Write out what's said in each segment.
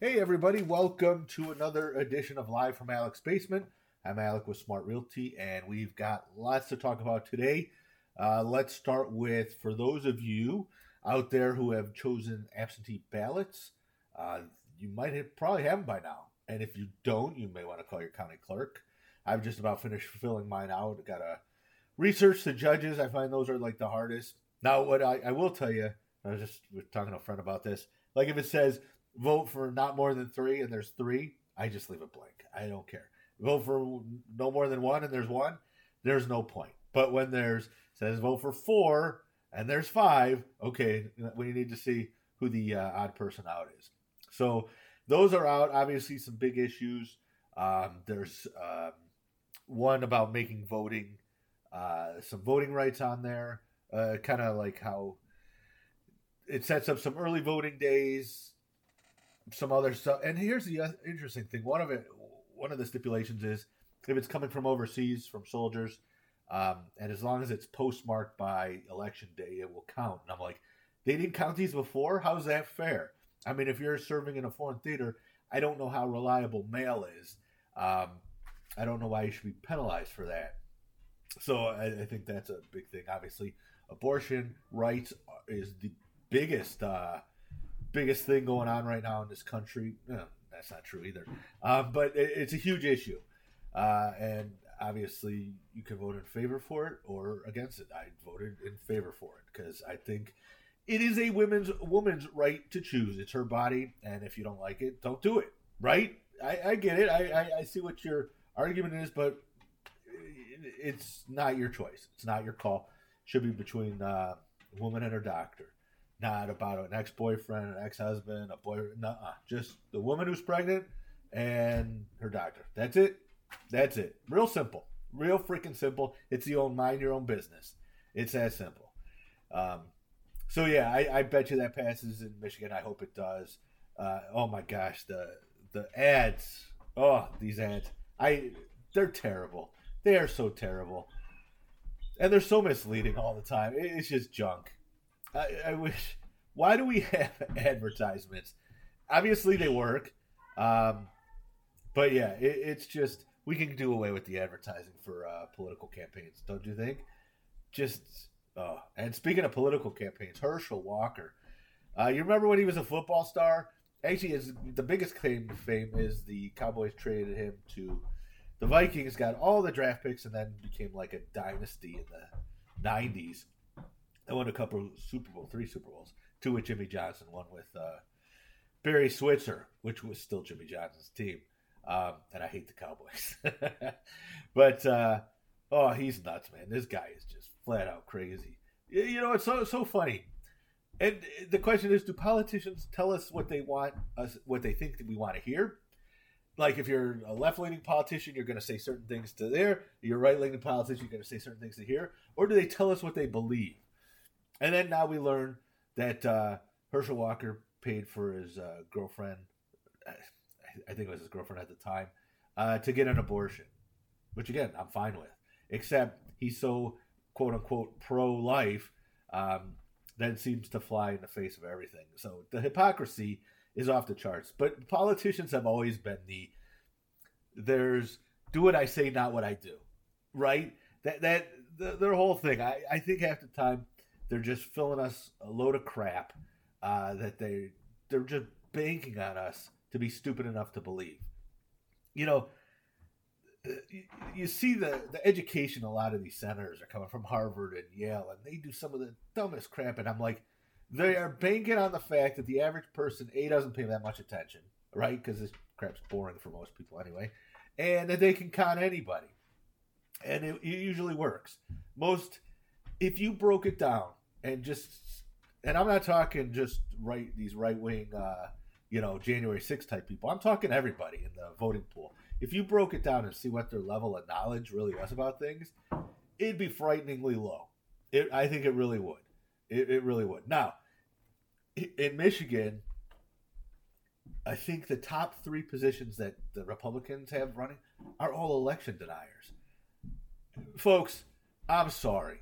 Hey, everybody, welcome to another edition of Live from Alec's Basement. I'm Alec with Smart Realty, and we've got lots to talk about today. Uh, let's start with for those of you out there who have chosen absentee ballots, uh, you might have probably have them by now. And if you don't, you may want to call your county clerk. I've just about finished filling mine out. Got to research the judges. I find those are like the hardest. Now, what I, I will tell you, I was just talking to a friend about this. Like if it says vote for not more than three and there's three, I just leave it blank. I don't care. Vote for no more than one and there's one, there's no point. But when there's says vote for four and there's five, okay, we need to see who the uh, odd person out is. So those are out. Obviously, some big issues. Um, there's um, one about making voting, uh, some voting rights on there. Uh, kind of like how it sets up some early voting days, some other stuff. And here's the interesting thing: one of it, one of the stipulations is if it's coming from overseas from soldiers, um, and as long as it's postmarked by election day, it will count. And I'm like, they didn't count these before. How's that fair? I mean, if you're serving in a foreign theater, I don't know how reliable mail is. Um, I don't know why you should be penalized for that. So I, I think that's a big thing. Obviously, abortion rights is the biggest uh, biggest thing going on right now in this country. That's not true either. Uh, but it, it's a huge issue, uh, and obviously you can vote in favor for it or against it. I voted in favor for it because I think it is a women's woman's right to choose. It's her body, and if you don't like it, don't do it. Right? I, I get it. I, I, I see what your argument is, but it's not your choice. It's not your call. It should be between uh, a woman and her doctor not about an ex-boyfriend, an ex-husband, a boy. No, just the woman who's pregnant and her doctor. That's it. That's it. Real simple. Real freaking simple. It's the old mind your own business. It's that simple. Um, so yeah, I, I, bet you that passes in Michigan. I hope it does. Uh, oh my gosh, the the ads. Oh, these ads. I they're terrible. They are so terrible, and they're so misleading all the time. It's just junk. I, I wish. Why do we have advertisements? Obviously, they work, um, but yeah, it, it's just we can do away with the advertising for uh, political campaigns, don't you think? Just oh, and speaking of political campaigns, Herschel Walker. Uh, you remember when he was a football star? Actually, his, the biggest claim to fame is the Cowboys traded him to the Vikings, got all the draft picks, and then became like a dynasty in the '90s. I won a couple of Super Bowl, three Super Bowls, two with Jimmy Johnson, one with uh, Barry Switzer, which was still Jimmy Johnson's team. Um, and I hate the Cowboys. but uh, oh, he's nuts, man. This guy is just flat out crazy. You know, it's so so funny. And the question is, do politicians tell us what they want us, what they think that we want to hear? Like, if you're a left leaning politician, you're going to say certain things to there. You're right leaning politician, you're going to say certain things to here. Or do they tell us what they believe? And then now we learn that uh, Herschel Walker paid for his uh, girlfriend, I think it was his girlfriend at the time, uh, to get an abortion, which again, I'm fine with. Except he's so quote unquote pro life um, that seems to fly in the face of everything. So the hypocrisy is off the charts. But politicians have always been the there's do what I say, not what I do, right? That that the, their whole thing. I, I think half the time they're just filling us a load of crap uh, that they they're just banking on us to be stupid enough to believe. You know, uh, you, see the the education. A lot of these senators are coming from Harvard and Yale, and they do some of the dumbest crap. And I'm like, they are banking on the fact that the average person a doesn't pay that much attention, right? Because this crap's boring for most people anyway, and that they can con anybody, and it, it usually works. Most, if you broke it down, and just and I'm not talking just right these right wing uh, you know January 6 type people. I'm talking everybody in the voting pool. If you broke it down and see what their level of knowledge really was about things, it'd be frighteningly low. It, I think it really would. It, it really would. Now, in Michigan, I think the top three positions that the Republicans have running are all election deniers. Folks, I'm sorry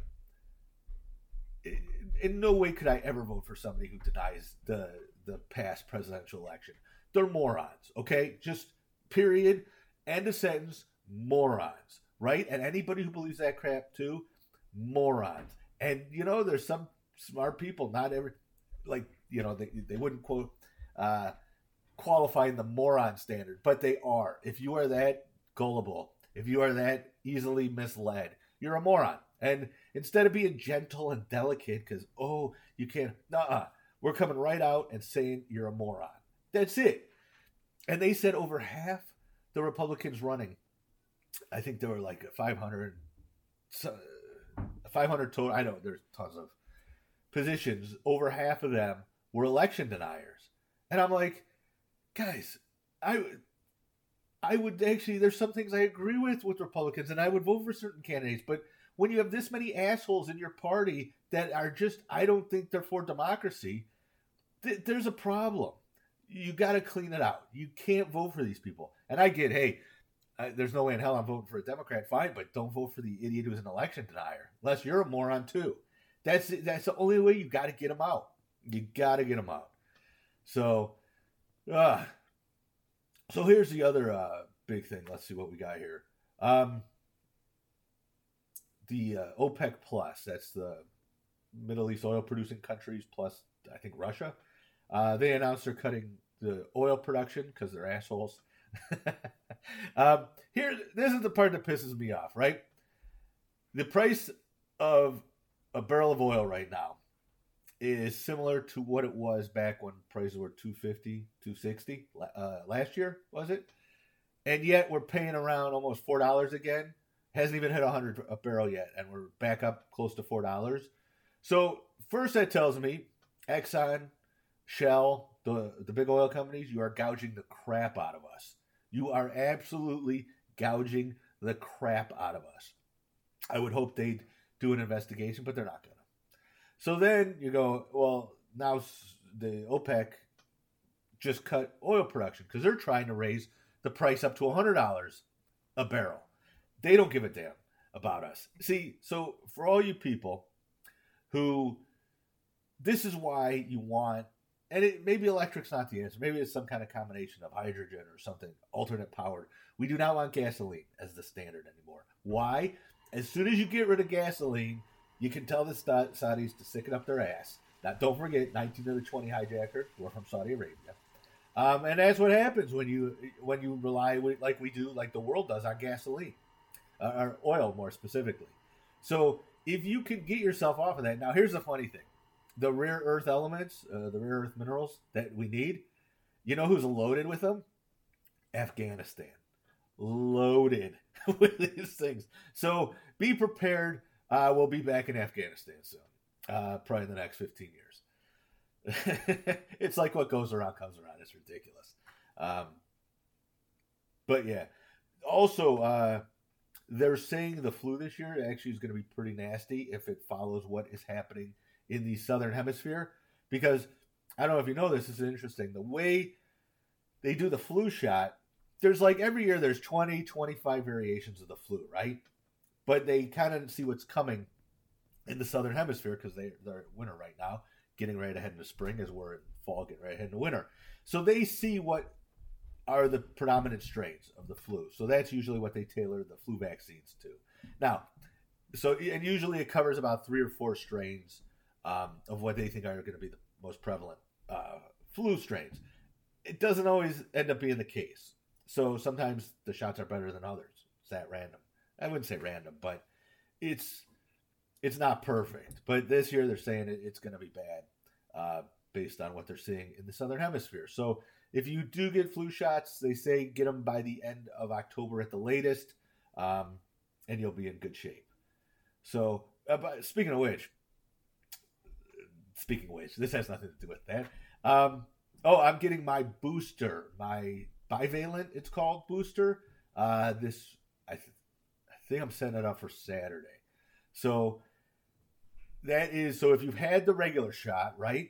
in no way could I ever vote for somebody who denies the the past presidential election. they're morons. Okay, just period. End of sentence. Morons, right? And anybody who believes that crap too, morons. And you know, there's some smart people. Not every, like you know, they they wouldn't quote uh, qualify in the moron standard, but they are. If you are that gullible, if you are that easily misled, you're a moron. And instead of being gentle and delicate, because oh, you can't, nah, we're coming right out and saying you're a moron. That's it. And they said over half the Republicans running, I think there were like 500, 500 total. I know there's tons of positions. Over half of them were election deniers, and I'm like, guys, I I would actually there's some things I agree with with Republicans, and I would vote for certain candidates, but when you have this many assholes in your party that are just I don't think they're for democracy, th- there's a problem. You got to clean it out. You can't vote for these people. And I get, hey, there's no way in hell I'm voting for a Democrat. Fine, but don't vote for the idiot who's an election denier, unless you're a moron too. That's that's the only way you got to get them out. You got to get them out. So, uh, so here's the other uh, big thing. Let's see what we got here. Um, the uh, OPEC Plus, that's the Middle East oil producing countries plus I think Russia. Uh, they announced they're cutting the oil production because they're assholes. um, here, this is the part that pisses me off. Right, the price of a barrel of oil right now is similar to what it was back when prices were 250 260 uh, last year was it and yet we're paying around almost four dollars again hasn't even hit 100 a barrel yet and we're back up close to four dollars. So first that tells me exxon shell the, the big oil companies you are gouging the crap out of us. You are absolutely gouging the crap out of us. I would hope they'd do an investigation but they're not to so then you go, well, now the OPEC just cut oil production because they're trying to raise the price up to $100 a barrel. They don't give a damn about us. See, so for all you people who this is why you want and it, maybe electric's not the answer. Maybe it's some kind of combination of hydrogen or something alternate powered. We do not want gasoline as the standard anymore. Why? As soon as you get rid of gasoline, you can tell the Saudis to stick it up their ass. Now, don't forget, 19 of the 20 hijackers were from Saudi Arabia. Um, and that's what happens when you when you rely like we do, like the world does, on gasoline uh, or oil more specifically. So if you can get yourself off of that, now here's the funny thing: the rare earth elements, uh, the rare earth minerals that we need. You know who's loaded with them? Afghanistan, loaded with these things. So be prepared uh, we'll be back in Afghanistan soon, uh, probably in the next 15 years. it's like what goes around comes around. It's ridiculous. Um, but yeah, also, uh, they're saying the flu this year actually is going to be pretty nasty if it follows what is happening in the southern hemisphere. Because I don't know if you know this, this is interesting. The way they do the flu shot, there's like every year there's 20, 25 variations of the flu, right? but they kind of see what's coming in the southern hemisphere because they they're winter right now, getting right ahead into spring as we're in fall, getting right ahead into winter. So they see what are the predominant strains of the flu. So that's usually what they tailor the flu vaccines to. Now, so and usually it covers about three or four strains um, of what they think are going to be the most prevalent uh, flu strains. It doesn't always end up being the case. So sometimes the shots are better than others. It's that random. I wouldn't say random, but it's it's not perfect. But this year they're saying it, it's going to be bad uh, based on what they're seeing in the southern hemisphere. So if you do get flu shots, they say get them by the end of October at the latest, um, and you'll be in good shape. So, uh, but speaking of which, speaking of which, this has nothing to do with that. Um, oh, I'm getting my booster, my bivalent, it's called booster. Uh, this I th- think I'm setting it up for Saturday. So that is so if you've had the regular shot, right?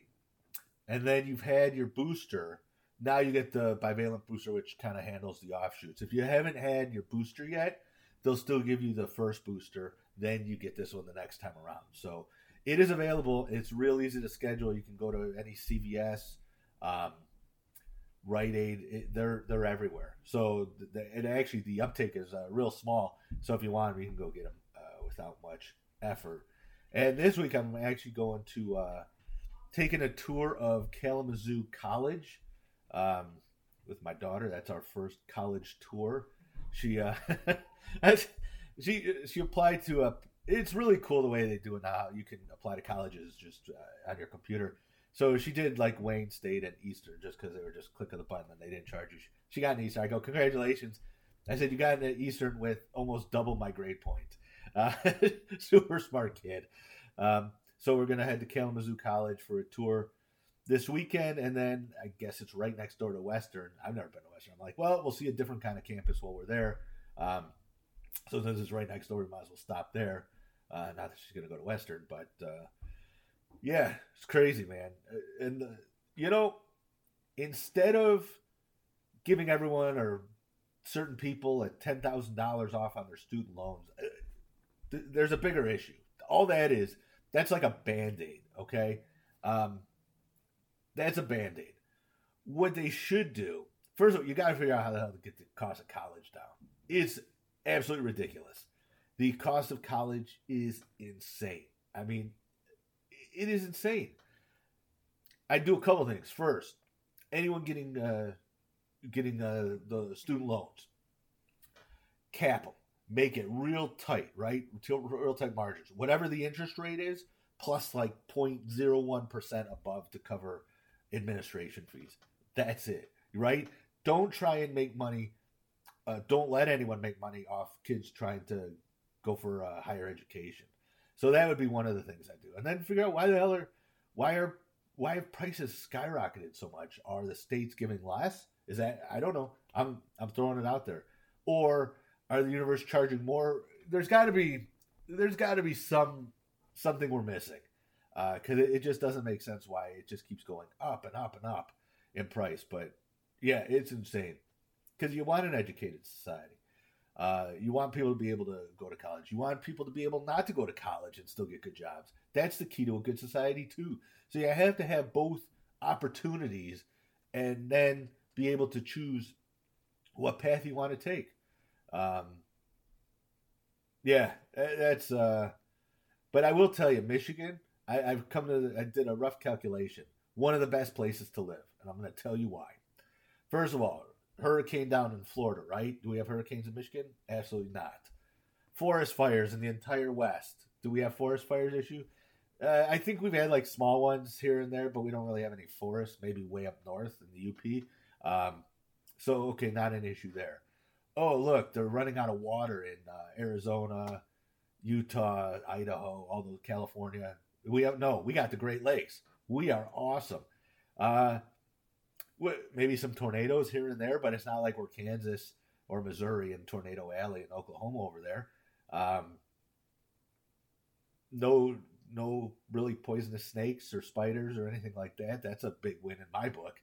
And then you've had your booster, now you get the bivalent booster, which kind of handles the offshoots. If you haven't had your booster yet, they'll still give you the first booster. Then you get this one the next time around. So it is available. It's real easy to schedule. You can go to any CVS. Um, Rite Aid, it, they're they're everywhere. So the, and actually the uptake is uh, real small. So if you want you can go get them uh, without much effort. And this week I'm actually going to uh, taking a tour of Kalamazoo College um, with my daughter. That's our first college tour. She uh, she she applied to a. It's really cool the way they do it now. You can apply to colleges just uh, on your computer. So she did like Wayne State and Eastern just because they were just click of the button and they didn't charge you. She got an Eastern. I go, congratulations. I said, you got an Eastern with almost double my grade point. Uh, super smart kid. Um, so we're to head to Kalamazoo College for a tour this weekend. And then I guess it's right next door to Western. I've never been to Western. I'm like, well, we'll see a different kind of campus while we're there. Um, so since it's right next door, we might as well stop there. Uh, not that she's going to go to Western, but uh, yeah, it's crazy, man. Uh, and uh, you know, instead of giving everyone or certain people at ten thousand dollars off on their student loans, uh, th- there's a bigger issue. All that is, that's like a band aid. Okay, um, that's a band aid. What they should do, first of all, you got to figure out how the hell to get the cost of college down. It's absolutely ridiculous. The cost of college is insane. I mean, it is insane. I do a couple things. First, anyone getting uh, getting uh, the student loans, cap them, make it real tight, right? Real tight margins. Whatever the interest rate is, plus like 0.01 percent above to cover administration fees. That's it, right? Don't try and make money uh, don't let anyone make money off kids trying to go for uh, higher education. So that would be one of the things I do, and then figure out why the hell are why are why have prices skyrocketed so much? Are the states giving less? Is that I don't know. I'm I'm throwing it out there, or are the universe charging more? There's got to be there's got to be some something we're missing because uh, it, it just doesn't make sense why it just keeps going up and up and up in price. But yeah, it's insane because you want an educated society. Uh, you want people to be able to go to college. You want people to be able not to go to college and still get good jobs. That's the key to a good society too. So you have to have both opportunities, and then be able to choose what path you want to take. Um, yeah, that's. Uh, but I will tell you, Michigan. I, I've come to. I did a rough calculation. One of the best places to live, and I'm going to tell you why. First of all, hurricane down in Florida, right? Do we have hurricanes in Michigan? Absolutely not. Forest fires in the entire West. Do we have forest fires issue? Uh, I think we've had like small ones here and there, but we don't really have any forests. Maybe way up north in the UP. Um, so okay, not an issue there. Oh look, they're running out of water in uh, Arizona, Utah, Idaho, all those California. We have no. We got the Great Lakes. We are awesome. Uh, maybe some tornadoes here and there, but it's not like we're Kansas or Missouri and Tornado Alley in Oklahoma over there. Um, no, no really poisonous snakes or spiders or anything like that. That's a big win in my book.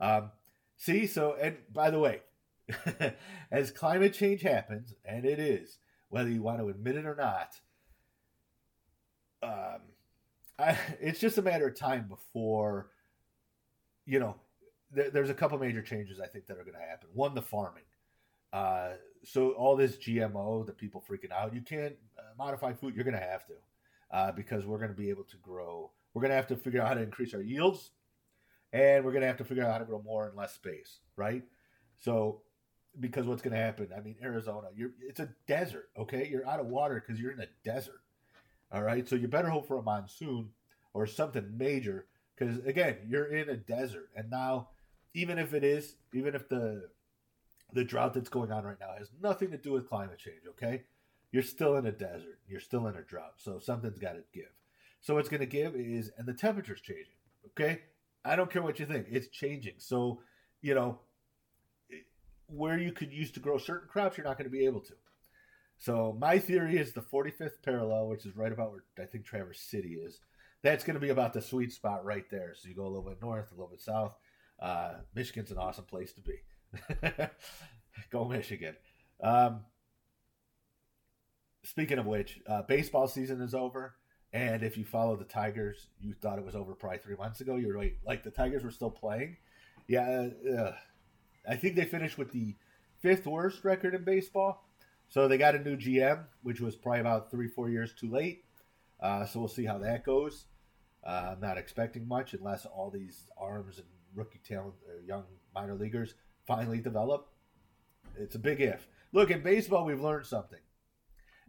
Um, see, so and by the way, as climate change happens, and it is, whether you want to admit it or not, um, I, it's just a matter of time before, you know, there, there's a couple major changes I think that are going to happen. One, the farming. Uh, so all this GMO that people freaking out, you can't uh, modify food. You're going to have to uh, because we're going to be able to grow. We're going to have to figure out how to increase our yields, and we're going to have to figure out how to grow more in less space, right? So because what's going to happen? I mean, Arizona, you're it's a desert. Okay, you're out of water because you're in a desert. All right, so you better hope for a monsoon or something major because again, you're in a desert, and now even if it is, even if the the drought that's going on right now has nothing to do with climate change, okay? You're still in a desert. You're still in a drought. So something's got to give. So what's going to give is, and the temperature's changing, okay? I don't care what you think. It's changing. So, you know, where you could use to grow certain crops, you're not going to be able to. So my theory is the 45th parallel, which is right about where I think Traverse City is. That's going to be about the sweet spot right there. So you go a little bit north, a little bit south uh, Michigan's an awesome place to be. Go Michigan. Um, speaking of which, uh, baseball season is over. And if you follow the Tigers, you thought it was over probably three months ago. You're right. Like the Tigers were still playing. Yeah. Uh, I think they finished with the fifth worst record in baseball. So they got a new GM, which was probably about three, four years too late. Uh, so we'll see how that goes. Uh, I'm not expecting much unless all these arms and rookie talent, uh, young minor leaguers finally develop. It's a big if. Look, in baseball, we've learned something.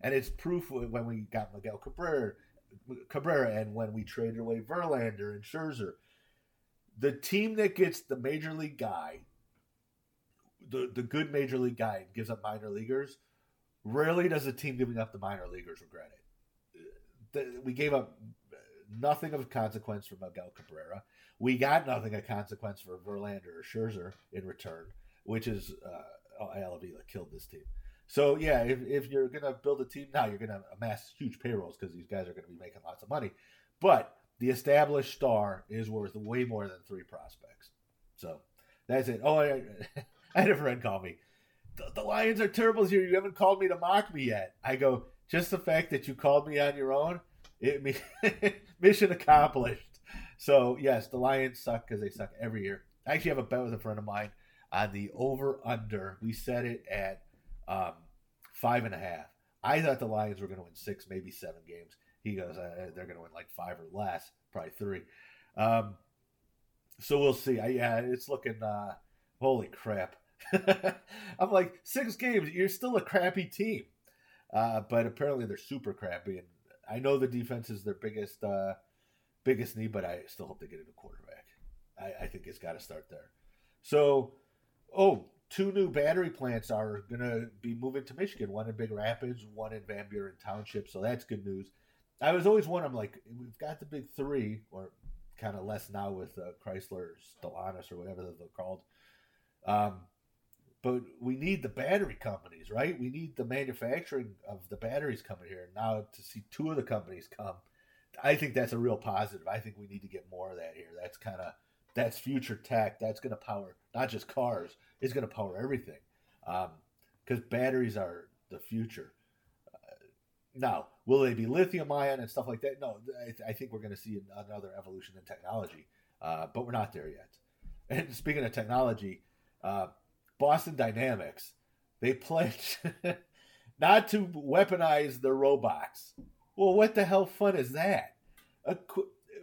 And it's proof when we got Miguel Cabrera, Cabrera and when we traded away Verlander and Scherzer. The team that gets the major league guy, the, the good major league guy, gives up minor leaguers, rarely does a team giving up the minor leaguers regret it. we gave up nothing of consequence for Miguel Cabrera. We got nothing of consequence for Verlander or Scherzer in return, which is uh, Al Avila killed this team. So yeah, if, if you're gonna build a team now, you're gonna amass huge payrolls because these guys are gonna be making lots of money. But the established star is worth way more than three prospects. So that's it. Oh, I, I had a friend call me. The, the Lions are terrible here. You haven't called me to mock me yet. I go, just the fact that you called me on your own, it mission accomplished. So yes, the Lions suck because they suck every year. I actually have a bet with a friend of mine on the over under. We set it at um, five and a half. I thought the Lions were going to win six, maybe seven games. He goes, uh, they're going to win like five or less, probably three. Um, so we'll see. I, yeah, it's looking. Uh, holy crap! I'm like six games. You're still a crappy team, uh, but apparently they're super crappy. And I know the defense is their biggest uh, biggest need, but I still hope they get a quarterback. I, I think it's got to start there. So, oh, two new battery plants are going to be moving to Michigan. One in Big Rapids, one in Van Buren Township. So that's good news. I was always wondering, like, we've got the big three, or kind of less now with uh, Chrysler, Stellantis, or whatever they're called. Um, but we need the battery companies, right? We need the manufacturing of the batteries coming here. Now to see two of the companies come, I think that's a real positive. I think we need to get more of that here. That's kind of that's future tech. That's going to power not just cars. It's going to power everything because um, batteries are the future. Now, will they be lithium ion and stuff like that? No, I, I think we're going to see another evolution in technology, uh, but we're not there yet. And speaking of technology, uh, Boston Dynamics, they pledged not to weaponize their robots. Well, what the hell fun is that? A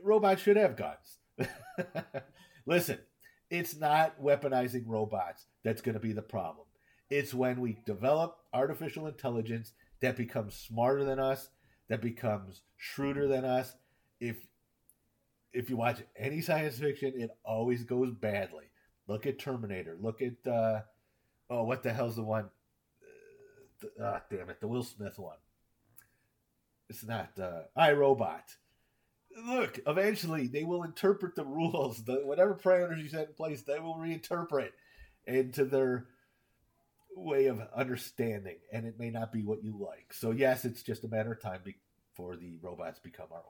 robot should have guns. Listen, it's not weaponizing robots that's going to be the problem. It's when we develop artificial intelligence that becomes smarter than us, that becomes shrewder than us. If if you watch any science fiction, it always goes badly. Look at Terminator. Look at uh, oh, what the hell's the one? Uh, ah, damn it, the Will Smith one. It's not uh, I, Robot. Look, eventually they will interpret the rules. The whatever parameters you set in place, they will reinterpret into their way of understanding, and it may not be what you like. So yes, it's just a matter of time before the robots become our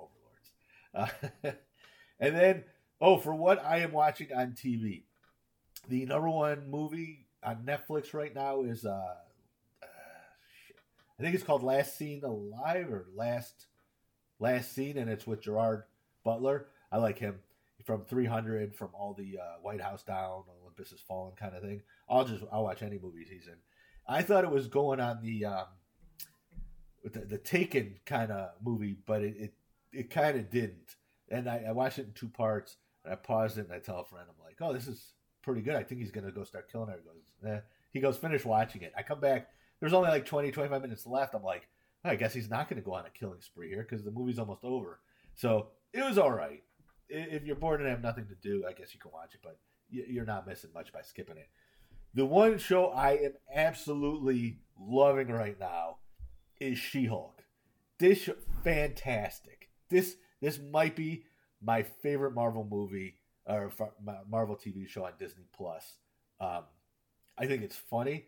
overlords. Uh, and then, oh, for what I am watching on TV, the number one movie on Netflix right now is uh, uh I think it's called Last Seen Alive or Last Last Scene, and it's with Gerard Butler. I like him from 300, from all the uh, White House Down, Olympus Has Fallen kind of thing. I'll just I'll watch any movies he's in. I thought it was going on the um, the, the Taken kind of movie, but it it, it kind of didn't. And I, I, watched it in two parts. And I paused it and I tell a friend, I'm like, "Oh, this is pretty good. I think he's gonna go start killing her." He goes, eh. he goes, finish watching it. I come back. There's only like 20, 25 minutes left. I'm like, oh, I guess he's not going to go on a killing spree here because the movie's almost over. So it was all right. If you're bored and have nothing to do, I guess you can watch it, but you're not missing much by skipping it. The one show I am absolutely loving right now is She-Hulk. This fantastic. This this might be my favorite Marvel movie or Marvel TV show on Disney Plus. Um, I think it's funny.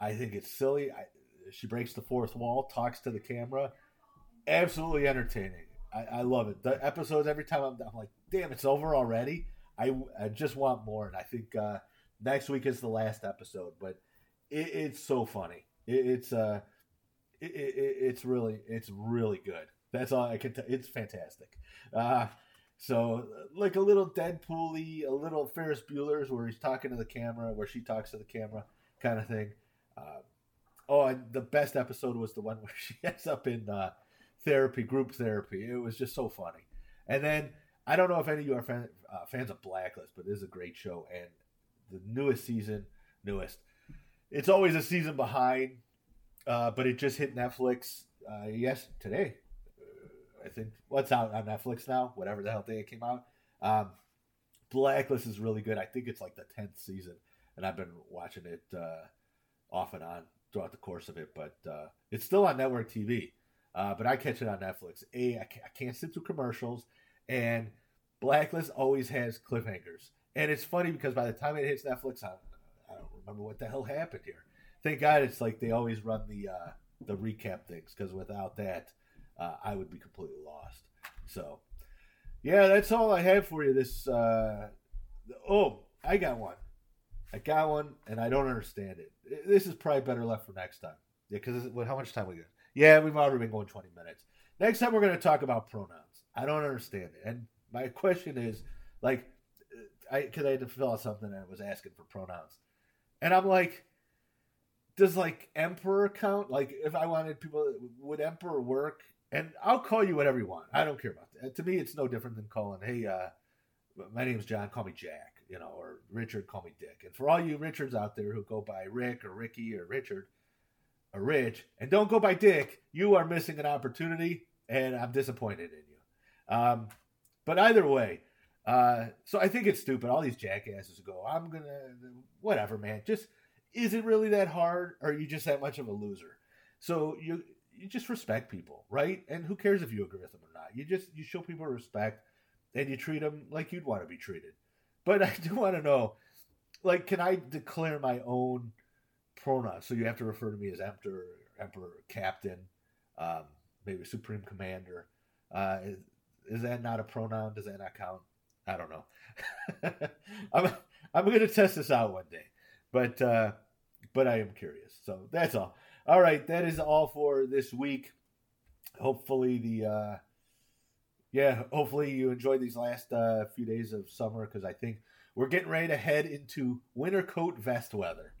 I think it's silly. I, she breaks the fourth wall, talks to the camera. Absolutely entertaining. I, I love it. The episodes every time I'm, I'm, like, damn, it's over already. I, I just want more, and I think uh, next week is the last episode. But it, it's so funny. It, it's uh, it, it's really it's really good. That's all I can tell. It's fantastic. Uh, So like a little Deadpool-y, a little Ferris Bueller's where he's talking to the camera, where she talks to the camera, kind of thing. Uh, oh, and the best episode was the one where she ends up in uh, therapy, group therapy. It was just so funny. And then I don't know if any of you are fan, uh, fans of Blacklist, but it is a great show. And the newest season, newest, it's always a season behind, uh, but it just hit Netflix. Uh, yes, today. I think what's out on Netflix now, whatever the hell day it came out. Um, Blacklist is really good. I think it's like the tenth season, and I've been watching it uh, off and on throughout the course of it. But uh, it's still on network TV. Uh, but I catch it on Netflix. A, I can't, I can't sit through commercials, and Blacklist always has cliffhangers. And it's funny because by the time it hits Netflix, I'm, I don't remember what the hell happened here. Thank God it's like they always run the uh, the recap things because without that, uh, I would be completely lost. So, yeah, that's all I have for you. This uh, oh, I got one. I got one, and I don't understand it. This is probably better left for next time. Yeah, because how much time we got? Yeah, we've already been going twenty minutes. Next time we're going to talk about pronouns. I don't understand it, and my question is like, I because I had to fill out something and I was asking for pronouns, and I'm like, does like emperor count? Like, if I wanted people, would emperor work? And I'll call you whatever you want. I don't care about that. To me, it's no different than calling, hey, uh, my name's John, call me Jack, you know, or Richard, call me Dick. And for all you Richards out there who go by Rick or Ricky or Richard or Rich, and don't go by Dick, you are missing an opportunity, and I'm disappointed in you. Um, but either way, uh, so I think it's stupid. All these jackasses go, I'm gonna, whatever, man. Just is it really that hard, or are you just that much of a loser? So you you just respect people, right? And who cares if you agree with them or not? You just you show people respect, and you treat them like you'd want to be treated. But I do want to know, like, can I declare my own pronoun? So you have to refer to me as emperor, emperor, captain, um, maybe supreme commander. Uh, is, is that not a pronoun? Does that not count? I don't know. I'm I'm to test this out one day, but uh, but I am curious. So that's all. All right, that is all for this week. Hopefully the uh, yeah, hopefully you enjoyed these last uh, few days of summer because I think we're getting ready to head into winter coat vest weather.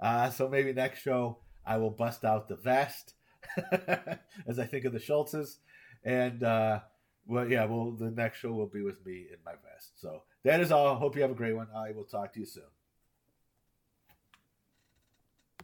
Uh, so maybe next show I will bust out the vest as I think of the Schultzes and. Uh, well, yeah, well, the next show will be with me in my vest. So that is all. Hope you have a great one. I will talk to you soon.